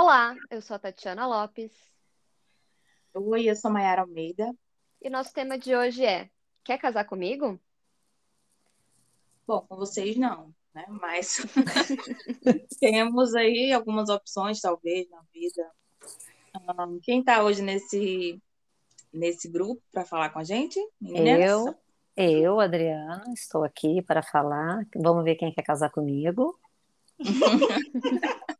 Olá, eu sou a Tatiana Lopes Oi, eu sou Mayara Almeida. e nosso tema de hoje é: Quer casar comigo? Bom, com vocês não, né? Mas temos aí algumas opções, talvez, na vida. Ahn, quem está hoje nesse, nesse grupo para falar com a gente? Meninas? Eu, eu, Adriana, estou aqui para falar. Vamos ver quem quer casar comigo.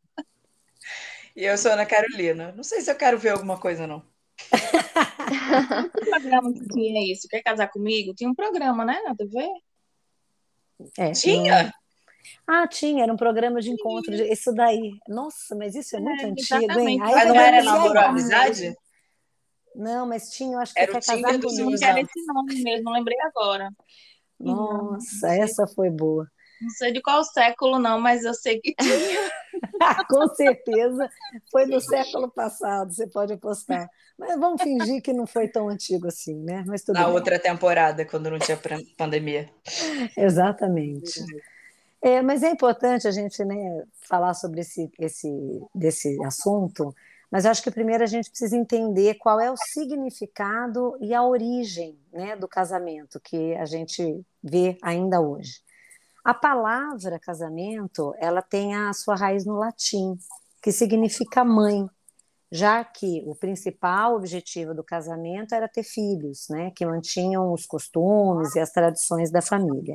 E eu sou Ana Carolina. Não sei se eu quero ver alguma coisa, não. Que programa que tinha isso? Quer casar comigo? Tinha um programa, né, na TV? É, Tinha? Ah, tinha, era um programa de encontro. de- Isso daí. Nossa, mas isso é muito É, antigo, exatamente. hein? Aí Mas não era namoro amizade? Não, mas tinha, eu acho que Era quer casar comigo. Era esse nome mesmo, não lembrei agora. Nossa, essa foi boa. Não sei de qual século, não, mas eu sei que tinha. Com certeza foi no século passado, você pode apostar. Mas vamos fingir que não foi tão antigo assim, né? Mas tudo Na bem. outra temporada, quando não tinha pandemia. Exatamente. É, mas é importante a gente, né, falar sobre esse, esse, desse assunto, mas eu acho que primeiro a gente precisa entender qual é o significado e a origem, né, do casamento que a gente vê ainda hoje. A palavra casamento, ela tem a sua raiz no latim, que significa mãe, já que o principal objetivo do casamento era ter filhos, né, que mantinham os costumes e as tradições da família.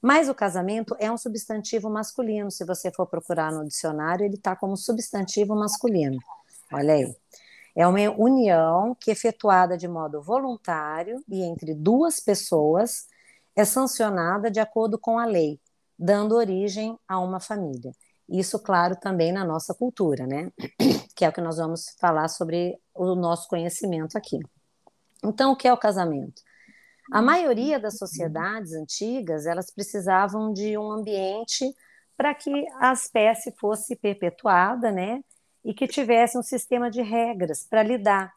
Mas o casamento é um substantivo masculino. Se você for procurar no dicionário, ele está como substantivo masculino. Olha aí. É uma união que, efetuada de modo voluntário e entre duas pessoas, é sancionada de acordo com a lei, dando origem a uma família. Isso, claro, também na nossa cultura, né? Que é o que nós vamos falar sobre o nosso conhecimento aqui. Então, o que é o casamento? A maioria das sociedades antigas, elas precisavam de um ambiente para que a espécie fosse perpetuada, né? E que tivesse um sistema de regras para lidar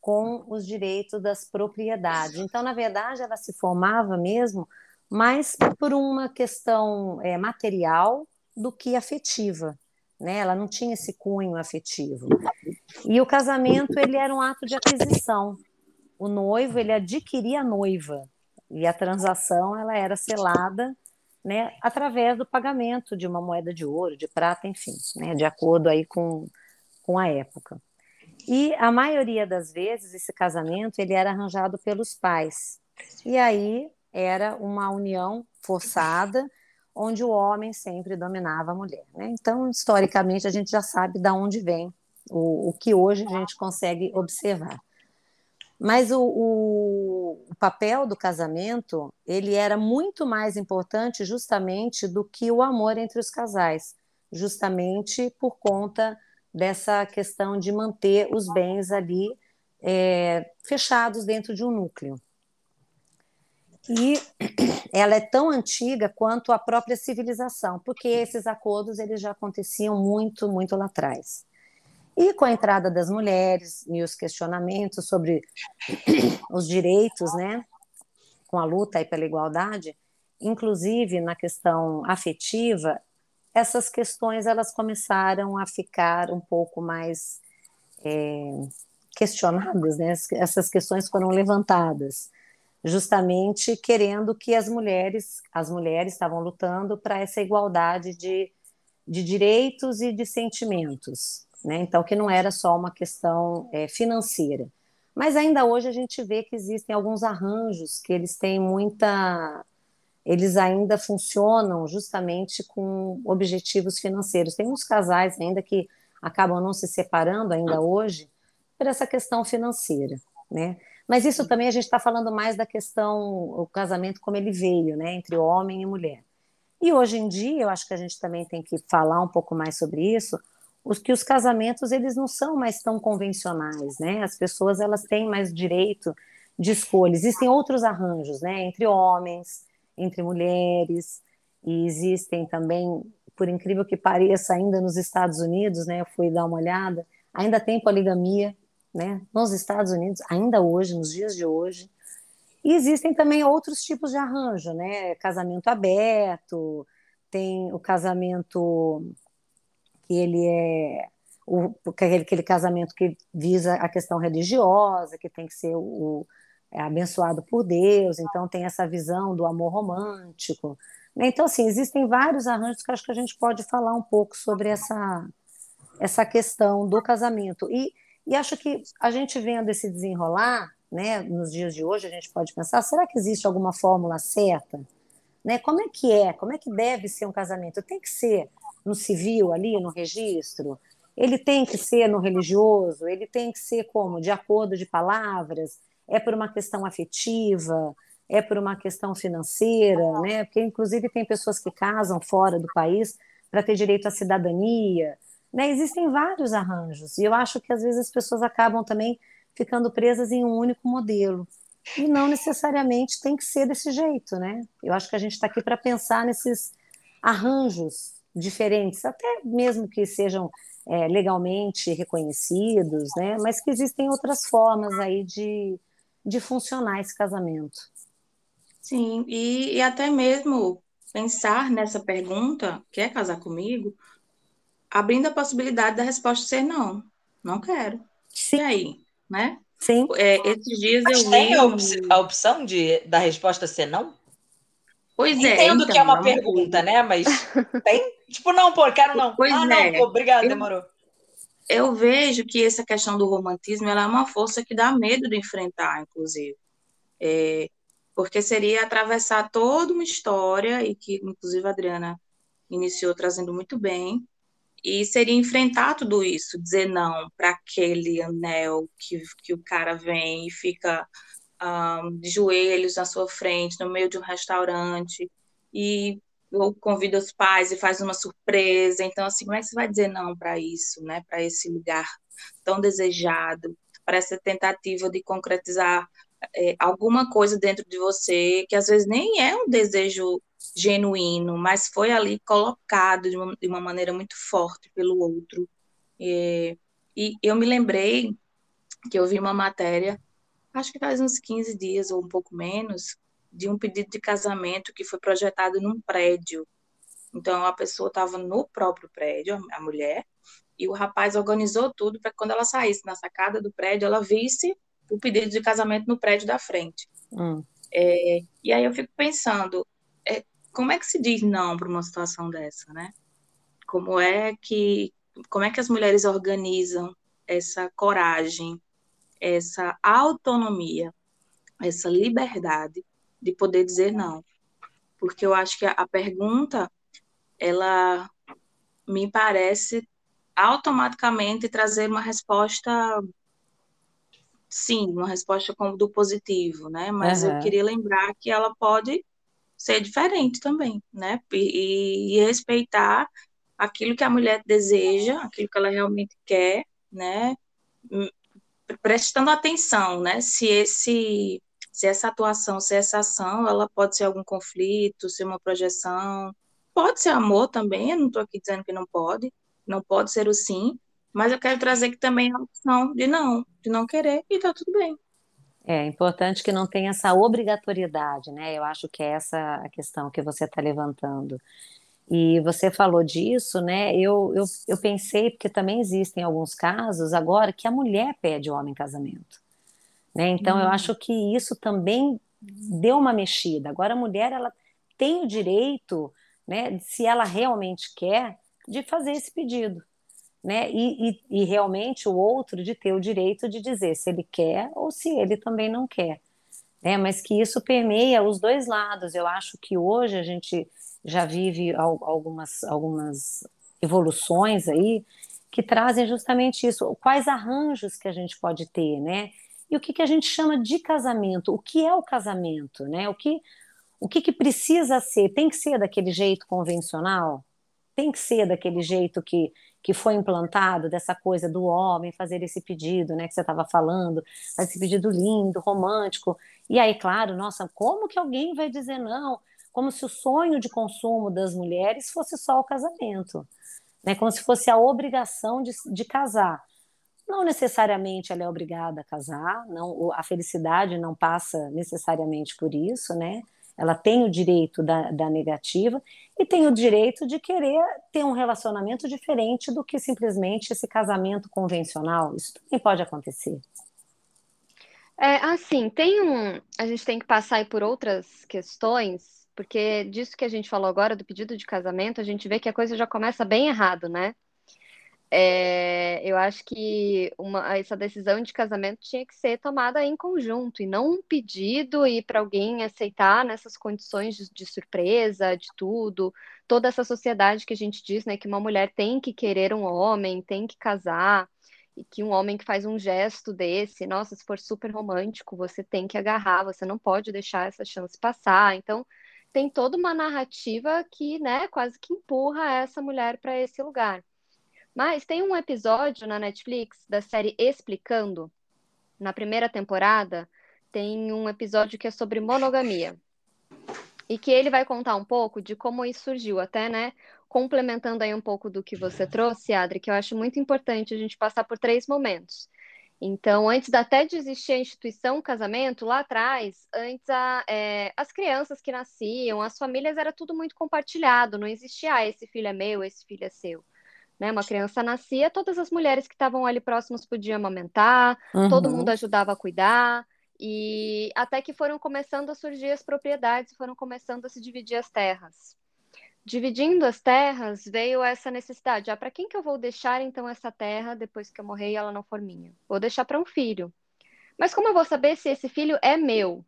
com os direitos das propriedades. Então, na verdade, ela se formava mesmo mais por uma questão é, material do que afetiva, né? Ela não tinha esse cunho afetivo. E o casamento ele era um ato de aquisição. O noivo ele adquiria a noiva e a transação ela era selada, né, através do pagamento de uma moeda de ouro, de prata, enfim, né, de acordo aí com, com a época. E a maioria das vezes esse casamento ele era arranjado pelos pais. E aí era uma união forçada, onde o homem sempre dominava a mulher. Né? Então, historicamente, a gente já sabe de onde vem o, o que hoje a gente consegue observar. Mas o, o, o, papel do casamento ele era muito mais importante justamente do que o amor entre os casais, justamente por conta dessa questão de manter os bens ali é, fechados dentro de um núcleo. E ela é tão antiga quanto a própria civilização, porque esses acordos eles já aconteciam muito, muito lá atrás. E com a entrada das mulheres e os questionamentos sobre os direitos, né, com a luta aí pela igualdade, inclusive na questão afetiva, essas questões elas começaram a ficar um pouco mais é, questionadas, né? Essas questões foram levantadas, justamente querendo que as mulheres, as mulheres estavam lutando para essa igualdade de, de direitos e de sentimentos, né? Então, que não era só uma questão é, financeira. Mas ainda hoje a gente vê que existem alguns arranjos que eles têm muita. Eles ainda funcionam justamente com objetivos financeiros. Tem uns casais ainda que acabam não se separando ainda hoje por essa questão financeira, né? Mas isso também a gente está falando mais da questão, o casamento como ele veio, né, entre homem e mulher. E hoje em dia, eu acho que a gente também tem que falar um pouco mais sobre isso, os que os casamentos eles não são mais tão convencionais, né? As pessoas elas têm mais direito de escolha. Existem outros arranjos, né? Entre homens, entre mulheres, e existem também, por incrível que pareça, ainda nos Estados Unidos, né? Eu fui dar uma olhada, ainda tem poligamia, né? Nos Estados Unidos, ainda hoje, nos dias de hoje. E existem também outros tipos de arranjo, né? Casamento aberto, tem o casamento que ele é o, aquele, aquele casamento que visa a questão religiosa, que tem que ser o, é abençoado por Deus, então tem essa visão do amor romântico. Né? Então, assim, existem vários arranjos que acho que a gente pode falar um pouco sobre essa, essa questão do casamento. E, e acho que a gente vendo esse desenrolar, né, nos dias de hoje, a gente pode pensar: será que existe alguma fórmula certa? Né? Como é que é? Como é que deve ser um casamento? Tem que ser no civil, ali, no registro? Ele tem que ser no religioso? Ele tem que ser como? De acordo de palavras? É por uma questão afetiva, é por uma questão financeira, né? Porque inclusive tem pessoas que casam fora do país para ter direito à cidadania, né? Existem vários arranjos e eu acho que às vezes as pessoas acabam também ficando presas em um único modelo e não necessariamente tem que ser desse jeito, né? Eu acho que a gente está aqui para pensar nesses arranjos diferentes, até mesmo que sejam é, legalmente reconhecidos, né? Mas que existem outras formas aí de de funcionar esse casamento. Sim, e, e até mesmo pensar nessa pergunta, quer casar comigo, abrindo a possibilidade da resposta ser não, não quero. Sim. E aí, né? Sim. É, esses dias Mas eu tem vi... a, op a opção de, da resposta ser não? Pois é. Entendo então, que é uma pergunta, né? Mas tem? tipo, não, pô, quero não. Pois ah, é. não, pô, obrigado, eu, demorou eu vejo que essa questão do romantismo é uma força que dá medo de enfrentar, inclusive. É, porque seria atravessar toda uma história, e que, inclusive, a Adriana iniciou trazendo muito bem, e seria enfrentar tudo isso, dizer não para aquele anel que, que o cara vem e fica um, de joelhos na sua frente, no meio de um restaurante, e ou convida os pais e faz uma surpresa. Então, assim, como é que você vai dizer não para isso, né? Para esse lugar tão desejado, para essa tentativa de concretizar é, alguma coisa dentro de você que às vezes nem é um desejo genuíno, mas foi ali colocado de uma, de uma maneira muito forte pelo outro. É, e eu me lembrei que eu vi uma matéria, acho que faz uns 15 dias ou um pouco menos, de um pedido de casamento que foi projetado num prédio. Então, a pessoa estava no próprio prédio, a mulher, e o rapaz organizou tudo para que quando ela saísse na sacada do prédio, ela visse o pedido de casamento no prédio da frente. Hum. É, e aí eu fico pensando, é, como é que se diz não para uma situação dessa, né? Como é que como é que as mulheres organizam essa coragem, essa autonomia, essa liberdade de poder dizer não. Porque eu acho que a, a pergunta, ela me parece automaticamente trazer uma resposta sim, uma resposta como do positivo, né? Mas uhum. eu queria lembrar que ela pode ser diferente também, né? E, e, respeitar aquilo que a mulher deseja, aquilo que ela realmente quer, né? Hum, prestando atenção, né? Se esse se essa atuação, se essa ação, ela pode ser algum conflito, ser uma projeção, pode ser amor também, eu não estou aqui dizendo que não pode, não pode ser o sim, mas eu quero trazer que também a opção de não, de não querer, e está tudo bem. É importante que não tenha essa obrigatoriedade, né? Eu acho que é essa a questão que você está levantando. E você falou disso, né? Eu, eu, eu pensei, porque também existem alguns casos agora que a mulher pede o homem em casamento. Né? Então, eu uhum. acho que isso também deu uma mexida. Agora, a mulher ela tem o direito, né, se ela realmente quer, de fazer esse pedido. Né? E, e, e, realmente o outro de ter o direito de dizer se ele quer ou se ele também não quer. Né? Mas que isso permeia os dois lados. Eu acho que hoje a gente já vive algumas, algumas evoluções aí que trazem justamente isso. Quais arranjos que a gente pode ter, né? E o que, que a gente chama de casamento. O que é o casamento? Né? O, que, o que, que precisa ser? Tem que ser daquele jeito convencional? Tem que ser daquele jeito que, que foi implantado, dessa coisa do homem fazer esse pedido, né, que você estava falando, esse pedido lindo, romântico. E aí, claro, nossa, como que alguém vai dizer não? Como se o sonho de consumo das mulheres fosse só o casamento, né? Como se fosse a obrigação de, de casar. Não necessariamente ela é obrigada a casar, não, a felicidade não passa necessariamente por isso, né? ela tem o direito da, da negativa e tem o direito de querer ter um relacionamento diferente do que simplesmente esse casamento convencional. Isso também pode acontecer. É, assim, tem um. A gente tem que passar por outras questões, porque disso que a gente falou agora, do pedido de casamento, a gente vê que a coisa já começa bem errado, né? É, eu acho que uma, essa decisão de casamento tinha que ser tomada em conjunto e não um pedido e para alguém aceitar nessas condições de, de, surpresa, de tudo. Toda essa sociedade que a gente diz, né, que uma mulher tem que querer um homem, tem que casar, e que um homem que faz um gesto desse, nossa, se for super romântico, você tem que agarrar, você não pode deixar essa chance passar. Então, tem toda uma narrativa que, né, quase que empurra essa mulher para esse lugar. Mas tem um episódio na Netflix da série Explicando. Na primeira temporada, tem um episódio que é sobre monogamia. E que ele vai contar um pouco de como isso surgiu, até, né? Complementando aí um pouco do que você trouxe, Adri, que eu acho muito importante a gente passar por três momentos. Então, antes até de existir a instituição casamento, lá atrás, antes a, é, as crianças que nasciam, as famílias, era tudo muito compartilhado, não existia ah, esse filho é meu, esse filho é seu né? Uma criança nascia, todas as mulheres que estavam ali próximas podiam amamentar, uhum. todo mundo ajudava a cuidar, e até que foram começando a surgir as propriedades, foram começando a se dividir as terras. Dividindo as terras, veio essa necessidade. Ah, para quem que eu vou deixar então essa terra depois que eu morrer e ela não for minha? Vou deixar para um filho. Mas como eu vou saber se esse filho é meu?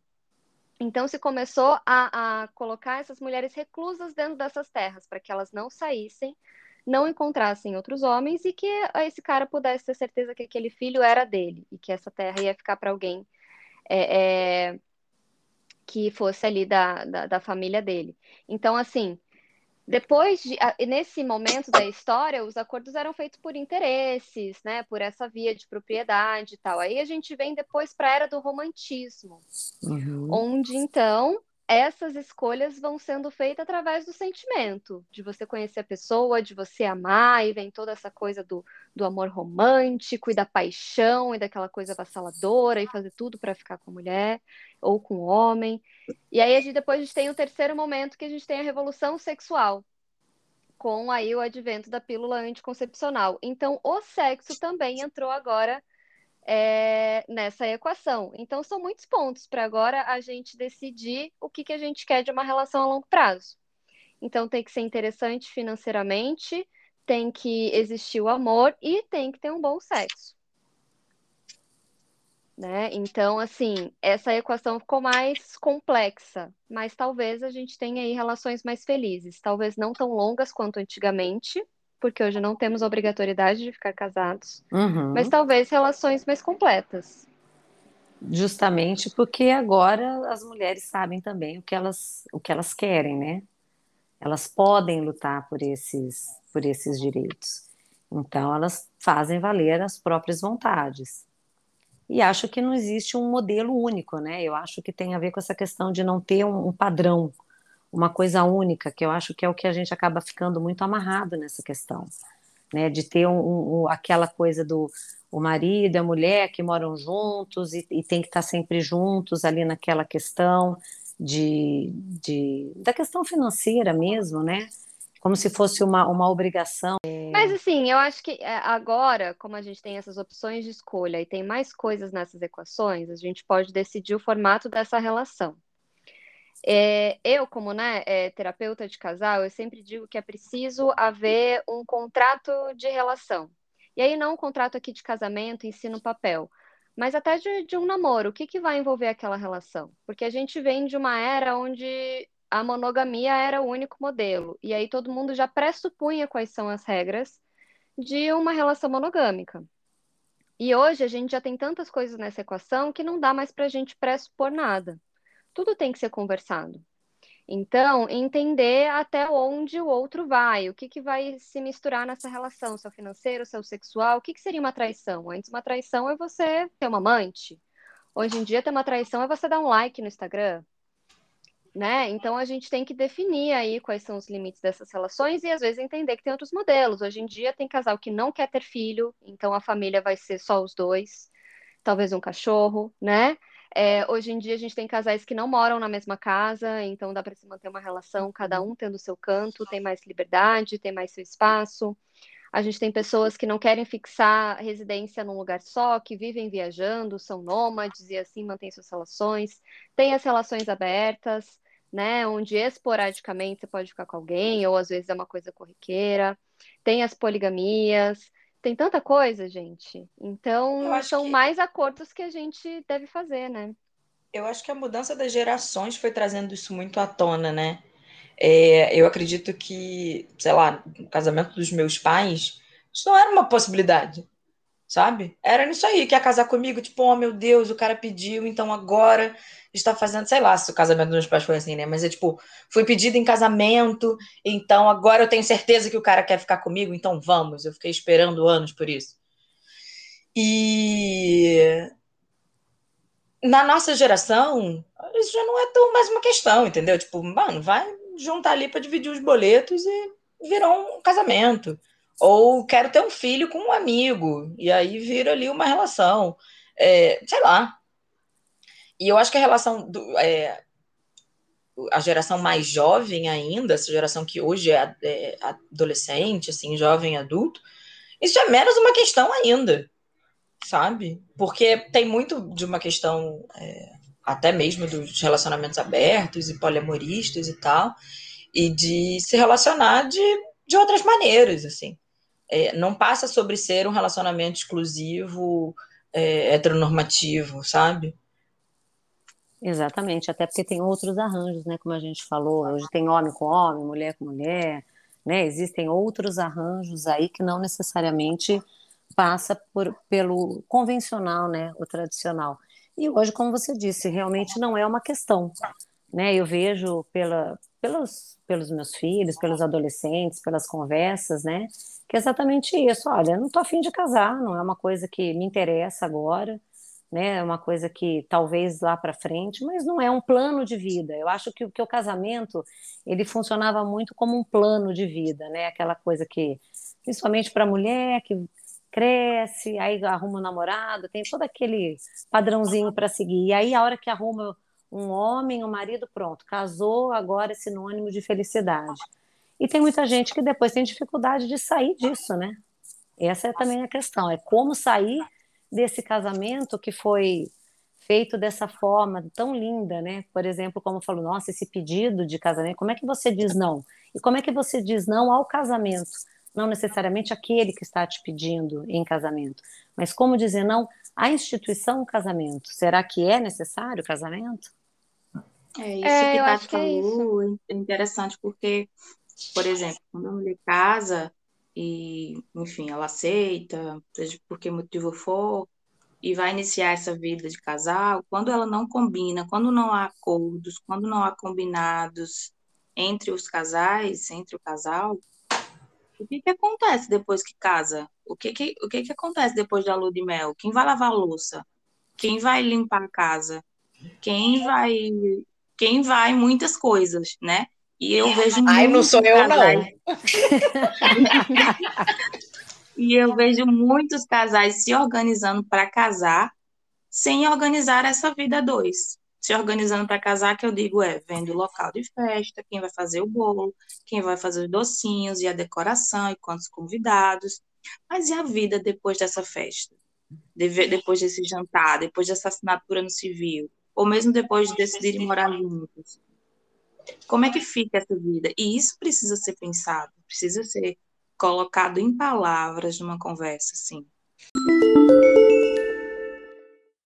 Então se começou a, a colocar essas mulheres reclusas dentro dessas terras para que elas não saíssem, não encontrassem outros homens e que esse cara pudesse ter certeza que aquele filho era dele e que essa terra ia ficar para alguém é, é, que fosse ali da, da, da, família dele. Então, assim, depois de, nesse momento da história, os acordos eram feitos por interesses, né, por essa via de propriedade e tal. Aí a gente vem depois para a era do romantismo, uhum. onde então essas escolhas vão sendo feitas através do sentimento, de você conhecer a pessoa, de você amar, e vem toda essa coisa do, do amor romântico e da paixão e daquela coisa avassaladora e fazer tudo para ficar com mulher ou com homem. E aí a gente, depois a gente tem o terceiro momento que a gente tem a revolução sexual, com aí o advento da pílula anticoncepcional. Então o sexo também entrou agora é, nessa equação. Então, são muitos pontos para agora a gente decidir o que, que a gente quer de uma relação a longo prazo. Então, tem que ser interessante financeiramente, tem que existir o amor e tem que ter um bom sexo. Né? Então, assim, essa equação ficou mais complexa, mas talvez a gente tenha aí relações mais felizes, talvez não tão longas quanto antigamente, porque hoje não temos obrigatoriedade de ficar casados, uhum. mas talvez relações mais completas. Justamente porque agora as mulheres sabem também o que elas, o que elas querem, né? Elas podem lutar por esses, por esses direitos. Então, elas fazem valer as próprias vontades. E acho que não existe um modelo único, né? Eu acho que tem a ver com essa questão de não ter um, um padrão uma coisa única, que eu acho que é o que a gente acaba ficando muito amarrado nessa questão, né? De ter um, um, aquela coisa do o marido e a mulher que moram juntos e, e tem que estar sempre juntos ali naquela questão de, de da questão financeira mesmo, né? Como se fosse uma, uma obrigação. Mas assim, eu acho que é, agora, como a gente tem essas opções de escolha e tem mais coisas nessas equações, a gente pode decidir o formato dessa relação. É, eu, como né, é, terapeuta de casal, eu sempre digo que é preciso haver um contrato de relação. E aí, não um contrato aqui de casamento em si no papel, mas até de, de um namoro. O que, que vai envolver aquela relação? Porque a gente vem de uma era onde a monogamia era o único modelo. E aí todo mundo já pressupunha quais são as regras de uma relação monogâmica. E hoje a gente já tem tantas coisas nessa equação que não dá mais para a gente pressupor nada tudo tem que ser conversado. Então, entender até onde o outro vai, o que, que vai se misturar nessa relação, seu financeiro, seu sexual, o que, que seria uma traição? Antes, uma traição é você ter uma amante. Hoje em dia, ter uma traição é você dar um like no Instagram. Né? Então, a gente tem que definir aí quais são os limites dessas relações e, às vezes, entender que tem outros modelos. Hoje em dia, tem casal que não quer ter filho, então a família vai ser só os dois, talvez um cachorro, né? É, hoje em dia a gente tem casais que não moram na mesma casa, então dá para se manter uma relação, cada um tendo seu canto, tem mais liberdade, tem mais seu espaço. A gente tem pessoas que não querem fixar residência num lugar só, que vivem viajando, são nômades e assim mantêm suas relações. Tem as relações abertas, né? Onde esporadicamente você pode ficar com alguém, ou às vezes é uma coisa corriqueira. Tem as poligamias. Tem tanta coisa, gente. Então, são que... mais acordos que a gente deve fazer, né? Eu acho que a mudança das gerações foi trazendo isso muito à tona, né? É, eu acredito que, sei lá, o casamento dos meus pais, isso não era uma possibilidade, sabe? Era nisso aí, quer casar comigo? Tipo, oh meu Deus, o cara pediu, então agora está fazendo, sei lá se o casamento dos meus pais foi assim, né? Mas é tipo, fui pedido em casamento, então agora eu tenho certeza que o cara quer ficar comigo, então vamos. Eu fiquei esperando anos por isso. E na nossa geração, isso já não é tão mais uma questão, entendeu? Tipo, mano, vai juntar ali para dividir os boletos e virou um casamento. Ou quero ter um filho com um amigo, e aí vira ali uma relação. É, sei lá. E eu acho que a relação do, é, a geração mais jovem ainda, essa geração que hoje é, é, adolescente, assim, jovem adulto, isso é menos uma questão ainda, sabe? Porque tem muito de uma questão é, até mesmo dos relacionamentos abertos e poliamoristas e tal, e de se relacionar de, de outras maneiras, assim. É, não passa sobre ser um relacionamento exclusivo, é, heteronormativo, sabe? Exatamente, até porque tem outros arranjos, né? Como a gente falou, hoje tem homem com homem, mulher com mulher, né? Existem outros arranjos aí que não necessariamente passa por, pelo convencional, né? O tradicional. E hoje, como você disse, realmente não é uma questão. Né? Eu vejo pela, pelos, pelos meus filhos, pelos adolescentes, pelas conversas, né? Que é exatamente isso. Olha, não estou afim de casar, não é uma coisa que me interessa agora, né? É uma coisa que talvez lá para frente, mas não é um plano de vida. Eu acho que, que o casamento ele funcionava muito como um plano de vida, né? Aquela coisa que, principalmente para a mulher que cresce, aí arruma um namorado, tem todo aquele padrãozinho para seguir. E aí, a hora que arruma um homem, um marido, pronto, casou, agora é sinônimo de felicidade. E tem muita gente que depois tem dificuldade de sair disso, né? Essa é também a questão, é como sair desse casamento que foi feito dessa forma tão linda, né? Por exemplo, como falou, nossa, esse pedido de casamento, como é que você diz não? E como é que você diz não ao casamento? não necessariamente aquele que está te pedindo em casamento, mas como dizer não à instituição casamento. Será que é necessário o casamento? É isso é, que Tati falou, é, é interessante porque, por exemplo, quando a mulher casa e, enfim, ela aceita, seja por que motivo for, e vai iniciar essa vida de casal, quando ela não combina, quando não há acordos, quando não há combinados entre os casais, entre o casal, o que que acontece depois que casa? O que que, o que que acontece depois da lua de mel? Quem vai lavar a louça? Quem vai limpar a casa? Quem vai quem vai muitas coisas, né? E eu vejo Ai, não sou eu casais... não. e eu vejo muitos casais se organizando para casar sem organizar essa vida dois se organizando para casar, que eu digo é vendo o local de festa, quem vai fazer o bolo, quem vai fazer os docinhos e a decoração e quantos convidados. Mas e a vida depois dessa festa? depois desse jantar, depois dessa assinatura no civil, ou mesmo depois de decidirem morar juntos? Como é que fica essa vida? E isso precisa ser pensado, precisa ser colocado em palavras numa conversa, assim.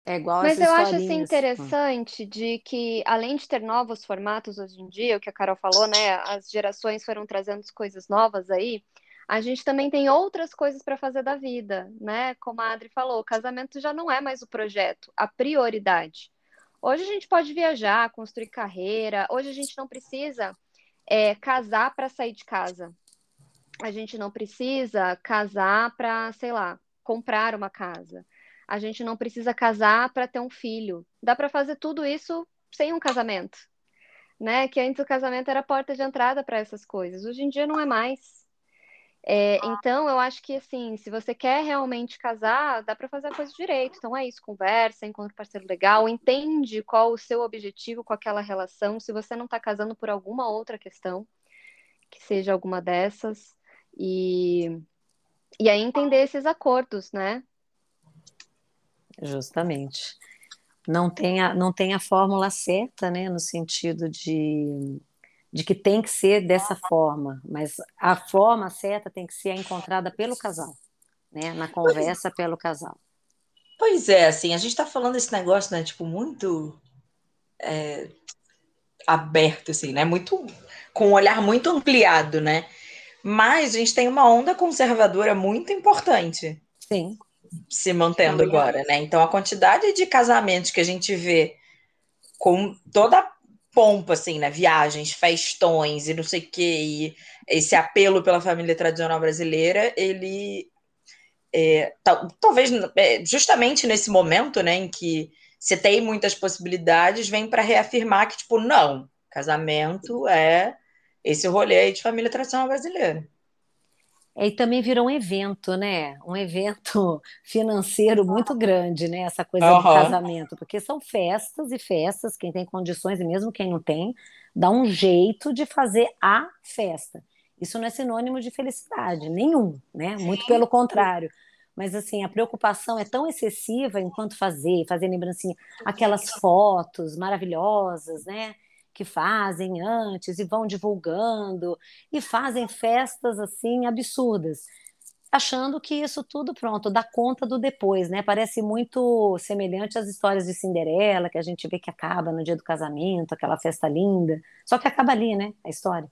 É igual Mas eu acho assim interessante de que, além de ter novos formatos hoje em dia, o que a Carol falou, né? As gerações foram trazendo coisas novas aí. A gente também tem outras coisas para fazer da vida, né? Como a Adri falou, o casamento já não é mais o projeto, a prioridade. Hoje a gente pode viajar, construir carreira. Hoje a gente não precisa é, casar para sair de casa. A gente não precisa casar para, sei lá, comprar uma casa a gente não precisa casar para ter um filho. Dá para fazer tudo isso sem um casamento, né? Que antes o casamento era a porta de entrada para essas coisas. Hoje em dia não é mais. É, então, eu acho que, assim, se você quer realmente casar, dá para fazer a coisa direito. Então, é isso, conversa, encontra um parceiro legal, entende qual o seu objetivo com aquela relação. Se você não está casando por alguma outra questão, que seja alguma dessas, e, e aí entender esses acordos, né? Justamente. Não tem a, não tem a fórmula certa, né, no sentido de de que tem que ser dessa forma, mas a forma certa tem que ser encontrada pelo casal, né? Na conversa pois, pelo casal. Pois é, assim, a gente está falando esse negócio, né? Tipo, muito é, aberto, assim, né? Muito com um olhar muito ampliado, né? Mas a gente tem uma onda conservadora muito importante. Sim. Se mantendo agora, né? Então a quantidade de casamentos que a gente vê com toda pompa, assim, né? Viagens, festões e não sei o quê, e esse apelo pela família tradicional brasileira, ele é, talvez é, justamente nesse momento, né, em que você tem muitas possibilidades, vem para reafirmar que, tipo, não, casamento é esse rolê aí de família tradicional brasileira. É, e também virou um evento, né? Um evento financeiro muito grande, né? Essa coisa uhum. do casamento, porque são festas e festas, quem tem condições, e mesmo quem não tem, dá um jeito de fazer a festa. Isso não é sinônimo de felicidade, nenhum, né? Muito pelo contrário. Mas assim, a preocupação é tão excessiva enquanto fazer, fazer lembrancinha, aquelas fotos maravilhosas, né? Que fazem antes e vão divulgando e fazem festas assim absurdas, achando que isso tudo pronto dá conta do depois, né? Parece muito semelhante às histórias de Cinderela que a gente vê que acaba no dia do casamento, aquela festa linda, só que acaba ali, né? A história.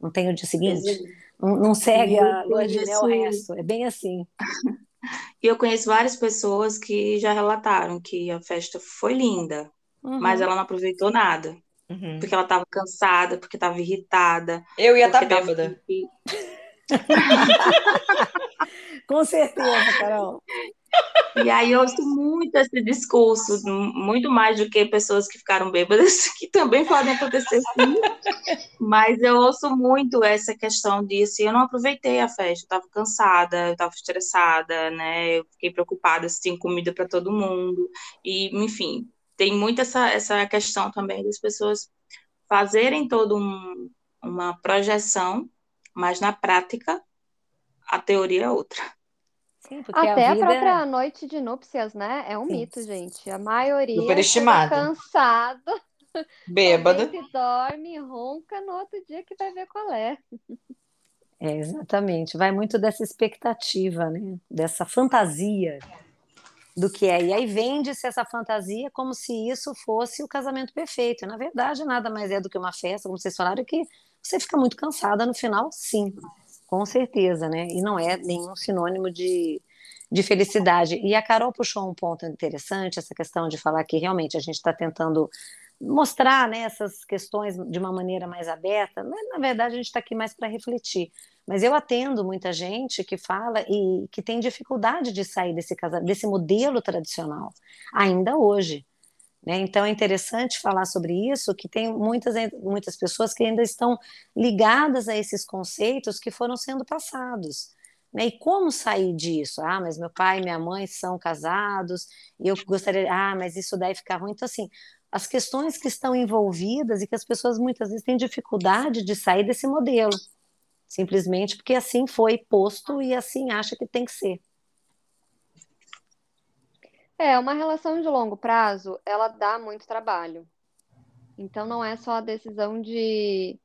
Não tem o dia seguinte, não, não segue a lua de mel o resto, é bem assim. E eu conheço várias pessoas que já relataram que a festa foi linda, uhum. mas ela não aproveitou nada. Uhum. Porque ela estava cansada, porque estava irritada. Eu ia estar tá bêbada. Com certeza, Carol. E aí eu ouço muito esse discurso, muito mais do que pessoas que ficaram bêbadas, que também podem acontecer sim. Mas eu ouço muito essa questão de assim, eu não aproveitei a festa, eu estava cansada, eu estava estressada, né? Eu fiquei preocupada se tinha comida para todo mundo. E, enfim, tem muito essa, essa questão também das pessoas fazerem toda um, uma projeção, mas na prática a teoria é outra. Sim, Até a, vida... a, própria noite de núpcias, né? É um Sim. mito, gente. A maioria Superestimada. cansado. Bêbada. Se dorme, ronca no outro dia que vai ver qual é. É, exatamente. Vai muito dessa expectativa, né? Dessa fantasia do que é. E aí vende-se essa fantasia como se isso fosse o casamento perfeito. E, na verdade, nada mais é do que uma festa, como vocês falaram, que você fica muito cansada no final, sim, com certeza, né? E não é nenhum sinônimo de, de felicidade. E a Carol puxou um ponto interessante, essa questão de falar que realmente a gente está tentando mostrar né, essas questões de uma maneira mais aberta, mas na verdade a gente está aqui mais para refletir. Mas eu atendo muita gente que fala e que tem dificuldade de sair desse, desse modelo tradicional, ainda hoje. Né? Então é interessante falar sobre isso, que tem muitas, muitas pessoas que ainda estão ligadas a esses conceitos que foram sendo passados. Né? E como sair disso? Ah, mas meu pai e minha mãe são casados, e eu gostaria, ah, mas isso deve ficar ruim. Então, assim, as questões que estão envolvidas e que as pessoas muitas vezes têm dificuldade de sair desse modelo simplesmente porque assim foi posto e assim acha que tem que ser. É, uma relação de longo prazo, ela dá muito trabalho. Então não é só a decisão de,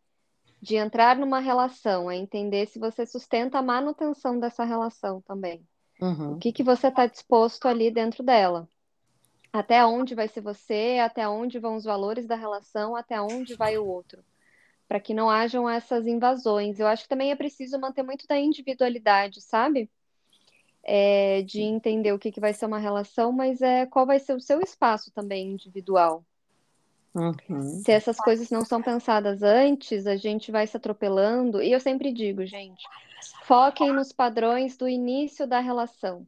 de entrar numa relação, é entender se você sustenta a manutenção dessa relação também. Uhum. O que, que você está disposto ali dentro dela. Até onde vai ser você, até onde vão os valores da relação, até onde vai o outro para que não hajam essas invasões. Eu acho que também é preciso manter muito da individualidade, sabe? É, de entender o que, que vai ser uma relação, mas é qual vai ser o seu espaço também individual. Uhum. Se essas coisas não são pensadas antes, a gente vai se atropelando. E eu sempre digo, gente, foquem nos padrões do início da relação.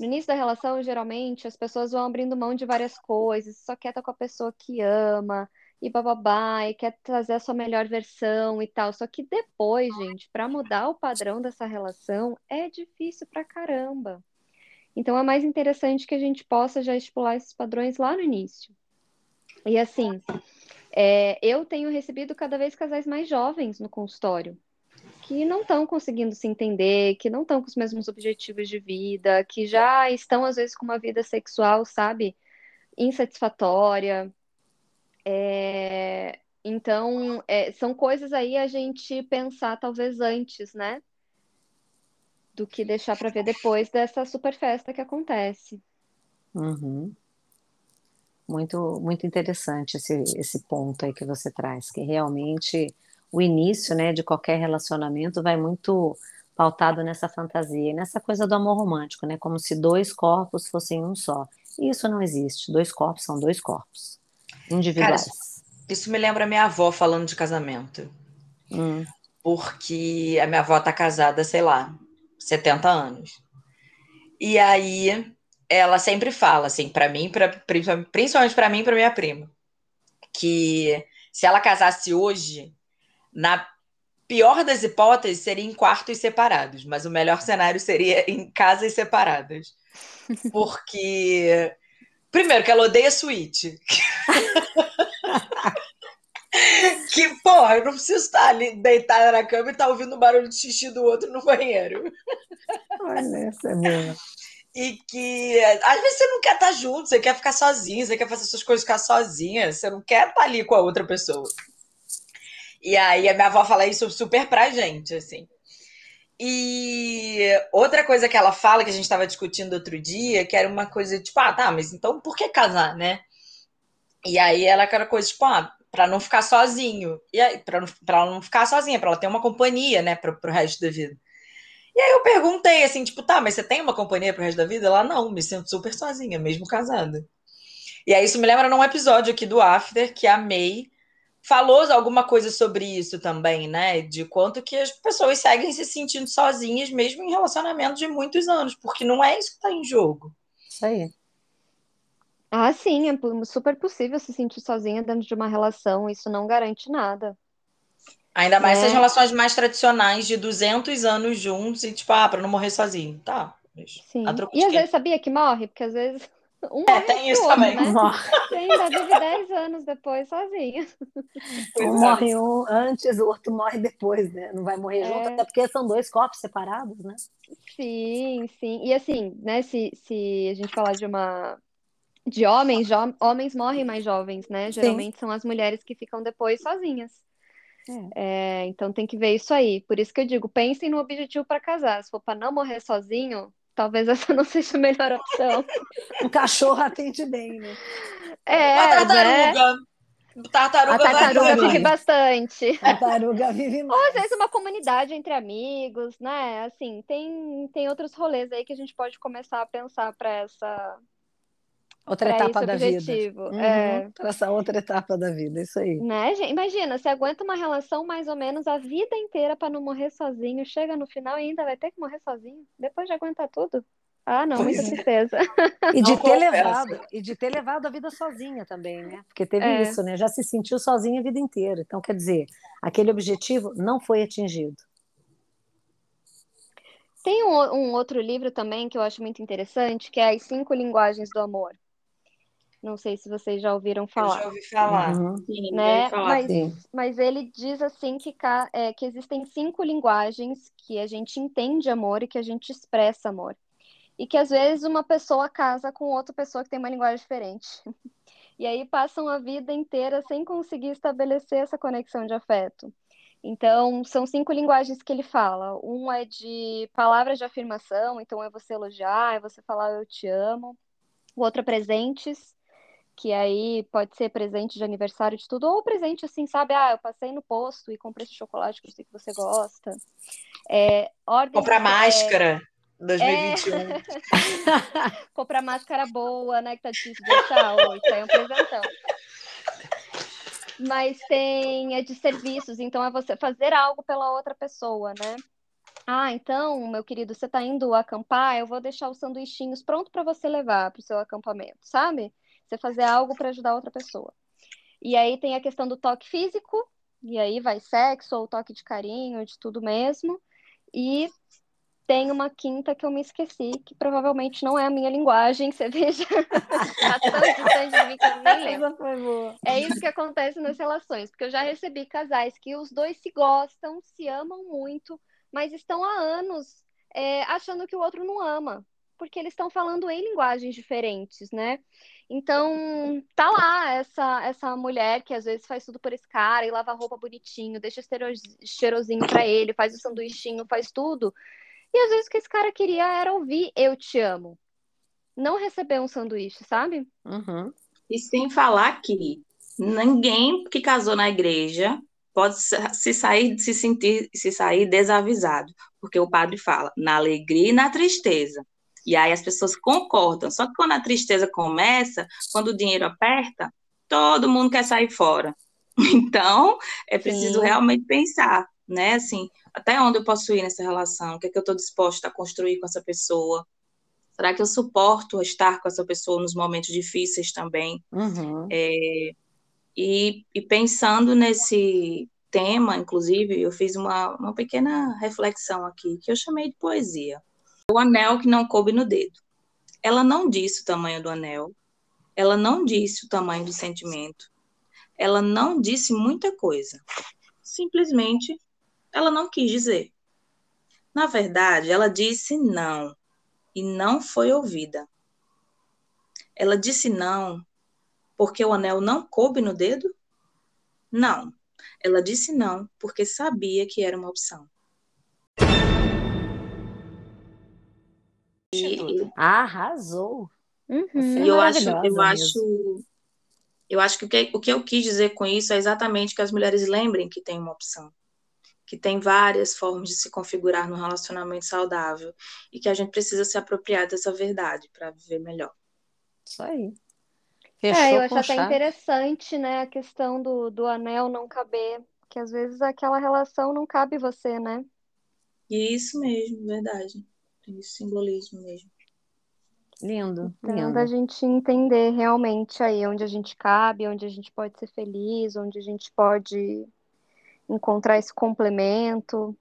No início da relação, geralmente, as pessoas vão abrindo mão de várias coisas, só quer estar com a pessoa que ama, e bababá, e quer trazer a sua melhor versão e tal. Só que depois, gente, para mudar o padrão dessa relação é difícil pra caramba. Então é mais interessante que a gente possa já estipular esses padrões lá no início. E assim, é, eu tenho recebido cada vez casais mais jovens no consultório, que não estão conseguindo se entender, que não estão com os mesmos objetivos de vida, que já estão, às vezes, com uma vida sexual, sabe, insatisfatória. É, então, é, são coisas aí a gente pensar talvez antes, né? Do que deixar para ver depois dessa super festa que acontece. Uhum. Muito, muito interessante esse, esse ponto aí que você traz, que realmente o início, né, de qualquer relacionamento vai muito pautado nessa fantasia, nessa coisa do amor romântico, né, como se dois corpos fossem um só. E isso não existe. Dois corpos são dois corpos individuais. Cara, isso me lembra a minha avó falando de casamento. Hum. Porque a minha avó tá casada, sei lá, 70 anos. E aí ela sempre fala, assim, para mim, pra, principalmente para mim e para minha prima, que se ela casasse hoje, na pior das hipóteses, seria em quartos separados, mas o melhor cenário seria em casas separadas. Porque, primeiro, que ela odeia suíte. que, porra, eu não preciso estar ali deitada na cama e estar tá ouvindo o barulho de xixi do outro no banheiro. Olha, essa é boa e que às vezes você não quer estar junto, você quer ficar sozinho, você quer fazer suas coisas ficar sozinha, você não quer estar ali com a outra pessoa. E aí a minha avó fala isso super pra gente, assim. E outra coisa que ela fala, que a gente estava discutindo outro dia, que era uma coisa tipo, ah, tá, mas então por que casar, né? E aí ela aquela coisa, tipo, ah, pra não ficar sozinho. E aí, pra não, pra ela não ficar sozinha, pra ela ter uma companhia, né, pro, pro resto da vida. E aí eu perguntei assim, tipo, tá, mas você tem uma companhia pro resto da vida? Ela, não, me sinto super sozinha, mesmo casada. E aí isso me lembra num episódio aqui do After, que a May falou alguma coisa sobre isso também, né? De quanto que as pessoas seguem se sentindo sozinhas, mesmo em relacionamentos de muitos anos, porque não é isso que está em jogo. Isso aí. Ah, sim, é super possível se sentir sozinha dentro de uma relação, isso não garante nada. Ainda mais é. essas relações mais tradicionais de 200 anos juntos e, tipo, ah, pra não morrer sozinho. Tá. Sim. E às vezes sabia que morre? Porque às vezes um é, tem isso outro, também. Né? Ainda vive 10 anos depois sozinho. Um morre um antes, o outro morre depois, né? Não vai morrer é. junto, até porque são dois corpos separados, né? Sim, sim. E assim, né, se, se a gente falar de uma. De homens, jo... homens morrem mais jovens, né? Geralmente sim. são as mulheres que ficam depois sozinhas. É. É, então tem que ver isso aí. Por isso que eu digo, pensem no objetivo para casar. Se for para não morrer sozinho, talvez essa não seja a melhor opção. o cachorro atende bem, né? É, a tartaruga. Né? Tartaruga, a tartaruga vive bastante. A tartaruga vive mais. Ou às vezes uma comunidade entre amigos, né? Assim, tem, tem outros rolês aí que a gente pode começar a pensar para essa Outra etapa da objetivo. vida. Uhum, é. Para essa outra etapa da vida, isso aí. Né, gente? Imagina, você aguenta uma relação mais ou menos a vida inteira para não morrer sozinho, chega no final e ainda vai ter que morrer sozinho, depois de aguentar tudo. Ah, não, muita é. tristeza. E de ter levado, e de ter levado a vida sozinha também, né? Porque teve é. isso, né? Já se sentiu sozinha a vida inteira. Então, quer dizer, aquele objetivo não foi atingido. Tem um, um outro livro também que eu acho muito interessante, que é As Cinco Linguagens do Amor. Não sei se vocês já ouviram falar. Eu já ouvi falar. Uhum. Sim, né? falar. Mas, sim. mas ele diz assim que, é, que existem cinco linguagens que a gente entende amor e que a gente expressa amor. E que às vezes uma pessoa casa com outra pessoa que tem uma linguagem diferente. E aí passam a vida inteira sem conseguir estabelecer essa conexão de afeto. Então, são cinco linguagens que ele fala. Um é de palavras de afirmação, então é você elogiar, é você falar eu te amo. O outro é presentes, que aí pode ser presente de aniversário de tudo, ou presente assim, sabe? Ah, eu passei no posto e comprei esse chocolate que eu sei que você gosta. É, ordem Comprar é... máscara. 2021. É... Comprar máscara boa, né? Que tá difícil de achar. Isso aí é um presentão. Mas tem é de serviços, então é você fazer algo pela outra pessoa, né? Ah, então, meu querido, você tá indo acampar, eu vou deixar os sanduichinhos pronto para você levar para o seu acampamento, sabe? Você fazer algo para ajudar outra pessoa. E aí tem a questão do toque físico, e aí vai sexo ou toque de carinho, de tudo mesmo. E tem uma quinta que eu me esqueci, que provavelmente não é a minha linguagem. Você veja, tá tão distante de mim que eu nem lembro. É isso que acontece nas relações, porque eu já recebi casais que os dois se gostam, se amam muito, mas estão há anos é, achando que o outro não ama, porque eles estão falando em linguagens diferentes, né? Então, tá lá essa essa mulher que às vezes faz tudo por esse cara e lava a roupa bonitinho, deixa cheirosinho para ele, faz o sanduichinho, faz tudo. E às vezes o que esse cara queria era ouvir eu te amo. Não receber um sanduíche, sabe? Uhum. E sem falar que ninguém que casou na igreja pode se sair, se sentir, se sair desavisado, porque o padre fala na alegria e na tristeza. E aí as pessoas concordam. Só que quando a tristeza começa, quando o dinheiro aperta, todo mundo quer sair fora. Então, é preciso Sim. realmente pensar, né? Assim, até onde eu posso ir nessa relação? O que é que eu estou disposta a construir com essa pessoa? Será que eu suporto estar com essa pessoa nos momentos difíceis também? Uhum. É, e, e, pensando nesse tema, inclusive, eu fiz uma, uma pequena reflexão aqui, que eu chamei de poesia. O anel que não coube no dedo. Ela não disse o tamanho do anel, ela não disse o tamanho do sentimento, ela não disse muita coisa. Simplesmente, ela não quis dizer. Na verdade, ela disse não e não foi ouvida. Ela disse não porque o anel não coube no dedo? Não. Ela disse não porque sabia que era uma opção. E, Arrasou. Uhum. É eu acho, eu acho, eu acho que o, que o que eu quis dizer com isso é exatamente que as mulheres lembrem que tem uma opção, que tem várias formas de se configurar num relacionamento saudável e que a gente precisa se apropriar dessa verdade para viver melhor. Isso aí. Fechou é, eu acho até interessante, né, a questão do, do anel não caber, que às vezes aquela relação não cabe você, né? Isso mesmo, verdade. Esse simbolismo mesmo. Lindo, então, lindo. da gente entender realmente aí onde a gente cabe, onde a gente pode ser feliz, onde a gente pode encontrar esse complemento.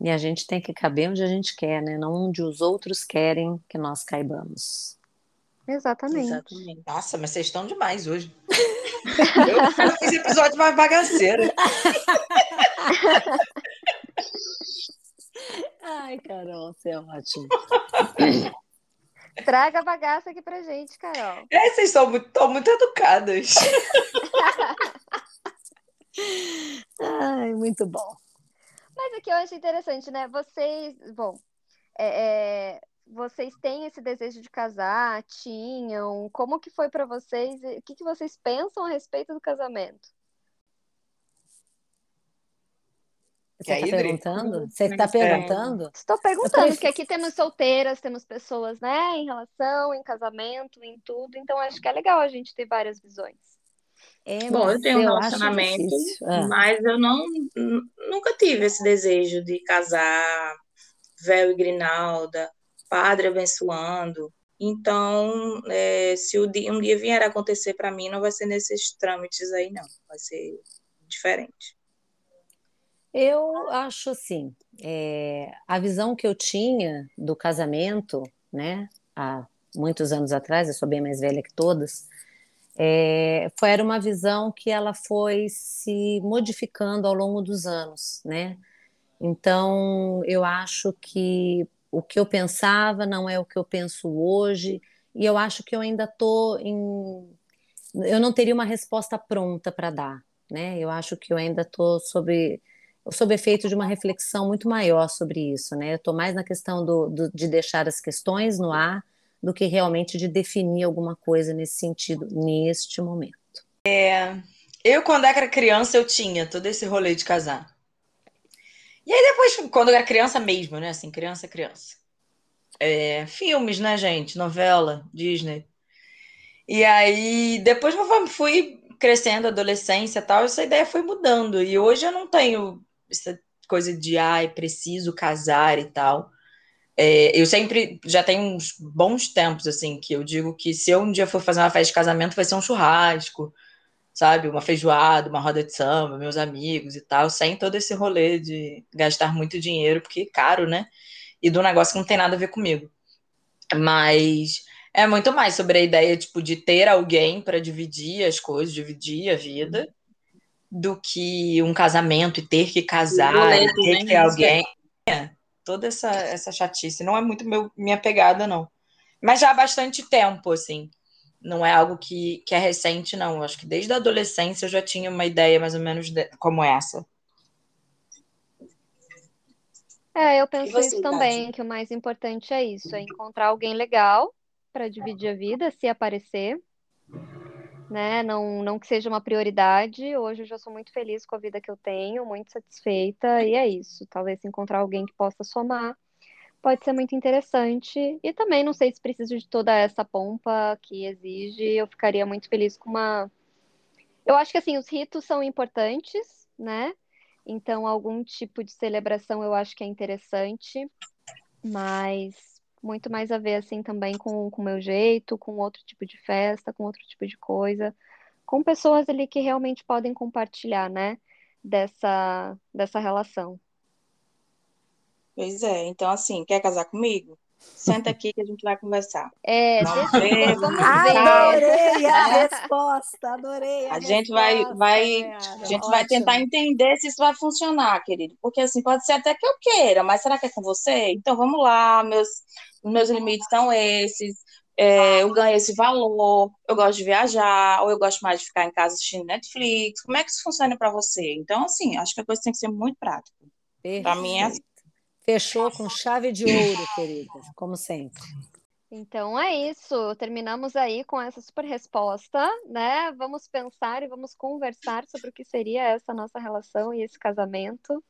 E a gente tem que caber onde a gente quer, né? Não onde os outros querem que nós caibamos. Exatamente. Exatamente. Nossa, mas vocês estão demais hoje. eu fiz episódio mais bagaceiro. Ai, Carol, você é ótimo. Traga a bagaça aqui pra gente, Carol. É, vocês são muito, estão muito educadas. Ai, muito bom. Mas o que eu acho interessante, né? Vocês, bom, é, é, vocês têm esse desejo de casar? Tinham? Como que foi para vocês? O que, que vocês pensam a respeito do casamento? Você está perguntando? Você está perguntando? Estou perguntando, porque aqui temos solteiras, temos pessoas, né, em relação, em casamento, em tudo. Então, acho que é legal a gente ter várias visões. É, Bom, eu tenho um relacionamento, ah. mas eu não nunca tive esse desejo de casar, véu e grinalda, padre abençoando. Então, é, se um dia vier a acontecer para mim, não vai ser nesses trâmites aí, não. Vai ser diferente. Eu acho assim, é, a visão que eu tinha do casamento, né, há muitos anos atrás, eu sou bem mais velha que todas, é, foi, era uma visão que ela foi se modificando ao longo dos anos, né? Então, eu acho que o que eu pensava não é o que eu penso hoje, e eu acho que eu ainda estou em. Eu não teria uma resposta pronta para dar, né? Eu acho que eu ainda estou sobre sob efeito de uma reflexão muito maior sobre isso, né? Eu estou mais na questão do, do, de deixar as questões no ar do que realmente de definir alguma coisa nesse sentido, neste momento. É, eu, quando era criança, eu tinha todo esse rolê de casar. E aí depois, quando eu era criança mesmo, né? Assim, criança, criança. É, filmes, né, gente? Novela, Disney. E aí, depois eu fui crescendo, adolescência e tal, essa ideia foi mudando. E hoje eu não tenho essa coisa de, ai, preciso casar e tal. É, eu sempre já tenho uns bons tempos, assim, que eu digo que se eu um dia for fazer uma festa de casamento, vai ser um churrasco, sabe? Uma feijoada, uma roda de samba, meus amigos e tal, sem todo esse rolê de gastar muito dinheiro, porque é caro, né? E do negócio que não tem nada a ver comigo. Mas é muito mais sobre a ideia, tipo, de ter alguém para dividir as coisas, dividir a vida, do que um casamento e ter que casar, boleto, ter né? que ter alguém. É, toda essa, essa chatice. Não é muito meu, minha pegada, não. Mas já há bastante tempo, assim. Não é algo que, que é recente, não. Eu acho que desde a adolescência eu já tinha uma ideia mais ou menos de, como essa. É, eu penso isso também, que o mais importante é isso, é encontrar alguém legal para dividir a vida, se aparecer, né? Não, não que seja uma prioridade. Hoje eu já sou muito feliz com a vida que eu tenho, muito satisfeita, e é isso. Talvez encontrar alguém que possa somar pode ser muito interessante. E também não sei se preciso de toda essa pompa que exige. Eu ficaria muito feliz com uma. Eu acho que assim, os ritos são importantes, né? Então, algum tipo de celebração eu acho que é interessante, mas muito mais a ver assim também com o meu jeito, com outro tipo de festa, com outro tipo de coisa, com pessoas ali que realmente podem compartilhar, né, dessa, dessa relação. Pois é, então assim, quer casar comigo? Senta aqui que a gente vai conversar. É, deixa, vamos ver. Adorei a resposta, adorei. A, a gente vai, vai, a gente vai tentar entender se isso vai funcionar, querido. Porque assim, pode ser até que eu queira, mas será que é com você? Então vamos lá, meus, meus limites são esses. É, eu ganho esse valor, eu gosto de viajar, ou eu gosto mais de ficar em casa assistindo Netflix. Como é que isso funciona para você? Então, assim, acho que a coisa tem que ser muito prática. Para mim é assim. Fechou com chave de ouro, querida, como sempre. Então é isso, terminamos aí com essa super resposta, né? Vamos pensar e vamos conversar sobre o que seria essa nossa relação e esse casamento.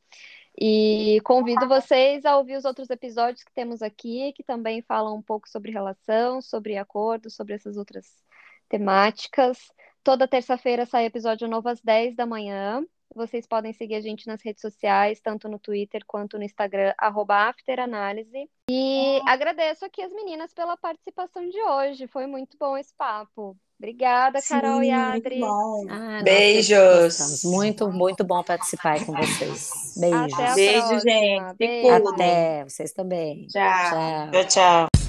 E convido vocês a ouvir os outros episódios que temos aqui, que também falam um pouco sobre relação, sobre acordo, sobre essas outras temáticas. Toda terça-feira sai episódio novo às 10 da manhã. Vocês podem seguir a gente nas redes sociais, tanto no Twitter quanto no Instagram, afteranálise. E agradeço aqui as meninas pela participação de hoje. Foi muito bom esse papo. Obrigada, Carol Sim, e Adri. Ah, Beijos. Muito, muito bom participar com vocês. Beijos. Beijo, gente. Beijo. Até. Vocês também. Tchau. Tchau, tchau.